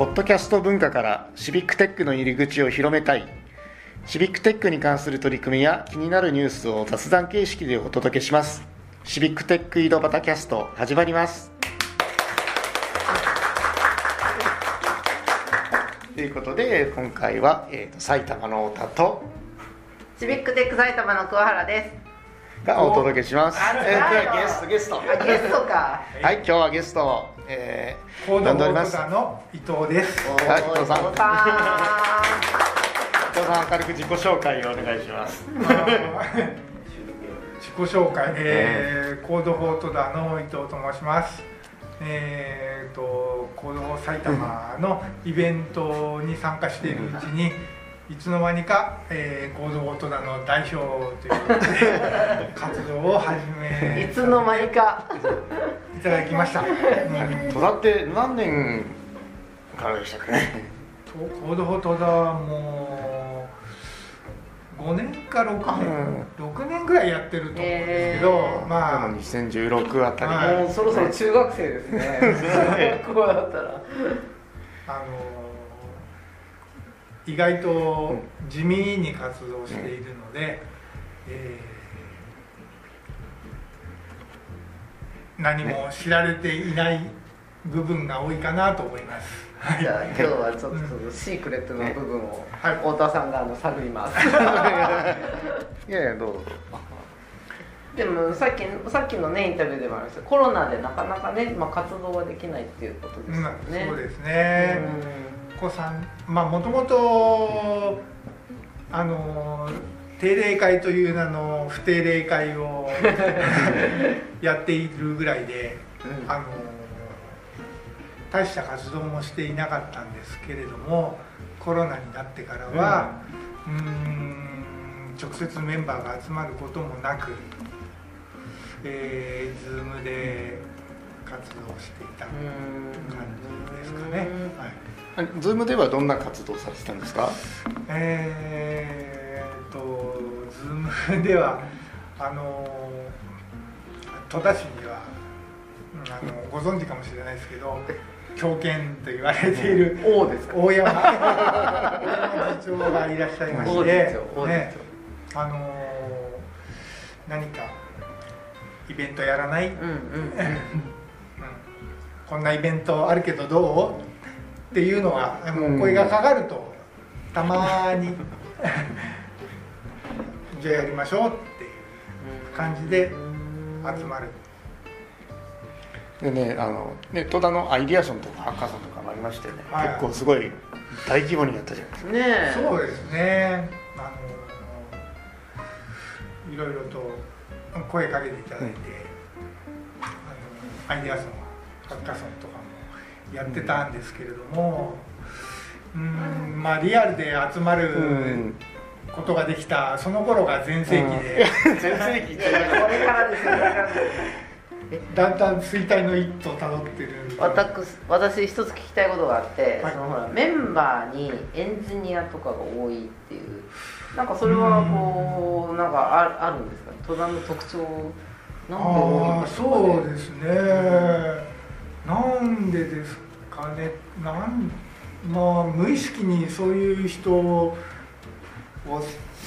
ポッドキャスト文化からシビックテックの入り口を広めたい。シビックテックに関する取り組みや気になるニュースを雑談形式でお届けします。シビックテック井戸端キャスト始まります。ということで今回は、えーと、埼玉の太田とシビックテック埼玉の桑原です。がお届けします。えー、ゲストゲスト。ゲストか。はい今日はゲスト、えー、 Code for 戸田の伊藤です。はい、伊藤さん。伊藤さん明るく自己紹介をお願いします。自己紹介、えー、コードフォートダの伊藤と申します。えーと、と Code for 埼玉のイベントに参加しているうちに。いつの間にか、えー、 Code for 戸田の代表ということで活動を始めいつの間にかいただきました。戸田って何年からでしたかね。コード戸田もう5年か6年、6年ぐらいやってると思うんですけど、えー、まあ2016あたり、はい、もうそろそろ中学生ですね。こう だったら。あの意外と地味に活動しているので、えー、何も知られていない部分が多いかなと思います。じゃあ今日はちょっとシークレットの部分を太田さんがあの探ります。いやいやどうぞ。でもさっきさっきのねインタビューでもありましたコロナでなかなかね、まあ、活動はできないっていうことですよね。そうですね。子さんまあもともとあの定例会という名の不定例会を やっているぐらいで、うん、あの大した活動もしていなかったんですけれどもコロナになってからは、うん、うん直接メンバーが集まることもなく、えー、Zoom で活動していた感じですかね。はいズームではどんな活動されてたんですか？えーとズームではあの戸田市にはあのご存知かもしれないですけど狂犬と言われている王です大山 大山次長がいらっしゃいまして、ね、あの何かイベントやらない、うんうん。うん、こんなイベントあるけどどう？っていうのがもう声がかかるとたまに じゃあやりましょうっていう感じで集まる。でね、あのね戸田のアイディアソンとかハッカソンとかもありましてね、はい、結構すごい大規模にやったじゃないですか。ねそうですね。あのいろいろと声かけていただいて、うん、あのアイディアソンハッカソンとかやってたんですけれども、うん、まあリアルで集まることができたその頃が全盛期で、全盛期これからですよ だんだん衰退の一途をたどってる。私私一つ聞きたいことがあって、はい、そのほらメンバーにエンジニアとかが多いっていう。なんかそれはこう、うん、なんかああるんですか？登山の特徴なんで多いんですか、ね、そうですね、なんでですかね。なんまあ無意識にそういう人を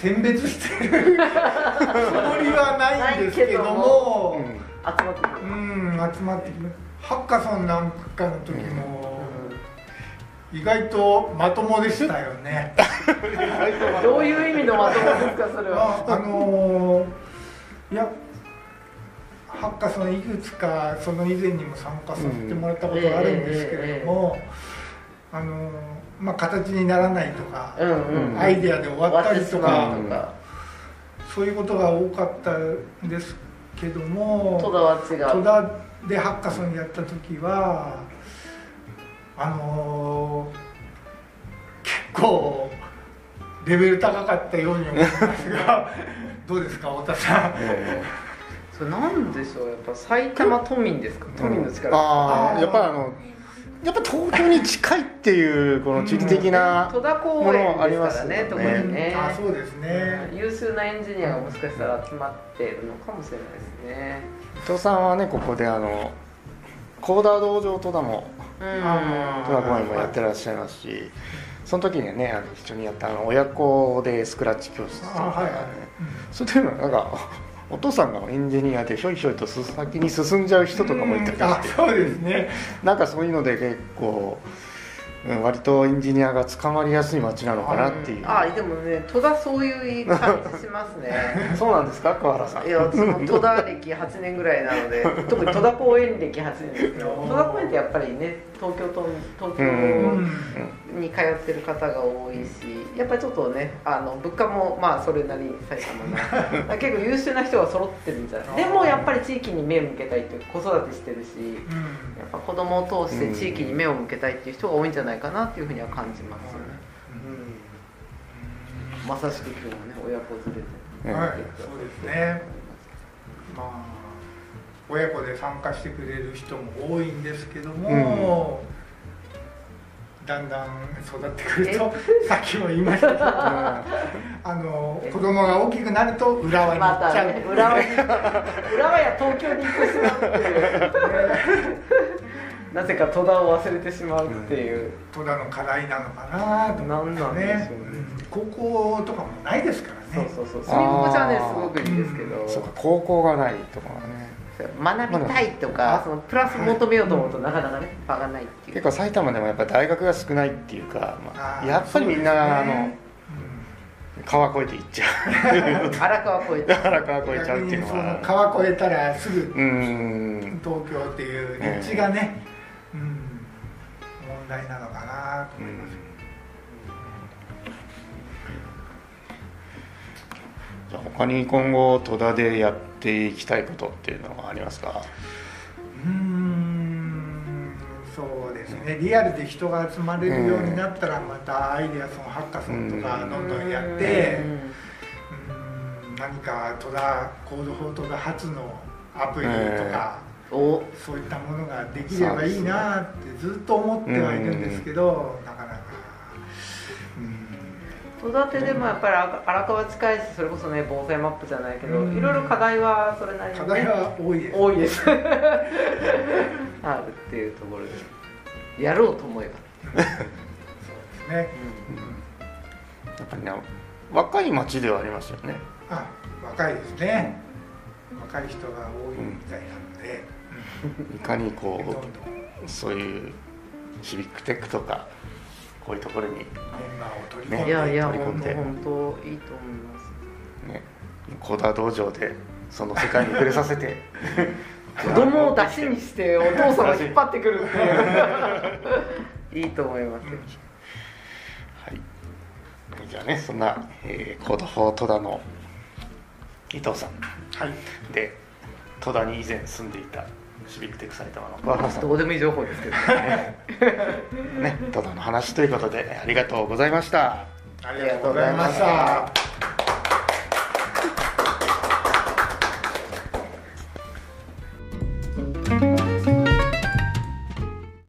選別してる つもりはないんですけども、うん、集まってくるうん集まってくるハッカソンなんかの時も、うん、意外とまともでしたよね。どういう意味のまともですかそれは。あのー、いやハッカソンいくつかその以前にも参加させてもらったことがあるんですけれども、あのまあ、形にならないとか、うんうん、アイデアで終わったりとか、そういうことが多かったんですけども戸田は違う。戸田でハッカソンやった時はあのー、結構レベル高かったように思いますが どうですか太田さん？それなんでしょう？やっぱ埼玉都民ですか都民の力、ああやっぱあのやっぱ東京に近いっていうこの地理的なものありますね。特にね。あそうですね。優秀なエンジニアがもしかしたら集まっているのかもしれないですね。伊藤さんはねここであのコーダー道場戸田もあ戸田公園もやってらっしゃいますしその時にはねあの一緒にやったあの親子でスクラッチ教室とか、ねあはいはい。そういうのなんかお父さんがエンジニアでひょいひょいと先に進んじゃう人とかもいたりあして。そうですね。なんかそういうので結構うん割とエンジニアが捕まりやすい街なのかなっていう。あでもね戸田そういう感じしますね。そうなんですか桑原さん。いや私も戸田歴8年ぐらいなので 特に戸田公園歴8年ですけど戸田公園ってやっぱりね東京と東京うんに通ってる方が多いしやっぱりちょっとねあの物価もまあそれなりに埼玉な。結構優秀な人が揃ってるんじゃない？でもやっぱり地域に目を向けたいっていう子育てしてるしうん。やっぱ子供を通して地域に目を向けたいっていう人が多いんじゃないかなっていうふうには感じますよね、うん、まさしく今日もね親子連れて。うんはい、そうですね。まあ親子で参加してくれる人も多いんですけども、だんだん育ってくると、さっきも言いましたけど、あの子供が大きくなると浦和に行まっちゃう。たね浦和に浦和や東京に行ってしまうっていうなぜか戸田を忘れてしまうっていう、戸田の課題なのかなと思なんなんでしょうね。うん。高校とかもないですからね。そうそうそう住み心地はねすごくいいんですけど、そうか高校がないとかはね学びたいとか、そのプラス求めようと思うとなかなかね場がないっていう。結構埼玉でもやっぱり大学が少ないっていうか、まあ、やっぱりみんな、あの川越えて行っちゃう。荒川越。えて荒川越えちゃうっていうのは。川越えたらすぐ東京っていう立地がね、うん、問題なのかなと思います。じゃあ他に今後戸田でやっていきたいことっていうのはありますか？うーんそうですね。リアルで人が集まれるようになったらまたアイデアソンハッカソンとかどんどんやってうん何か戸田コードフォー戸田初のアプリとかお。そういったものができればいいなってずっと思ってはいるんですけどなかなかうん戸建てでもやっぱり荒荒川近いしそれこそね防災マップじゃないけど、うん。いろいろ課題はそれなりに、ね、課題は多いです。多いです。あるっていうところでやろうと思えば、そうですね。やっぱりね若い町ではありますよね。あ若いですね。若い人が多いみたいなので、いかにこどんどん。うそういうシビックテックとかこういうところにメンバーを取り込んで、ねいやいや取り込んで。本当本当いいと思います。ね CoderDojo でその世界に触れさせて。子供を出しにしてお父さんを引っ張ってくるっていう。いいと思います、はい。じゃあねそんな、えー、 Code for 戸田の伊藤さん。はい。で戸田に以前住んでいたシビックテック埼玉の桑原さんどうでもいい情報ですけどね。戸田の話ということでありがとうございました。ありがとうございました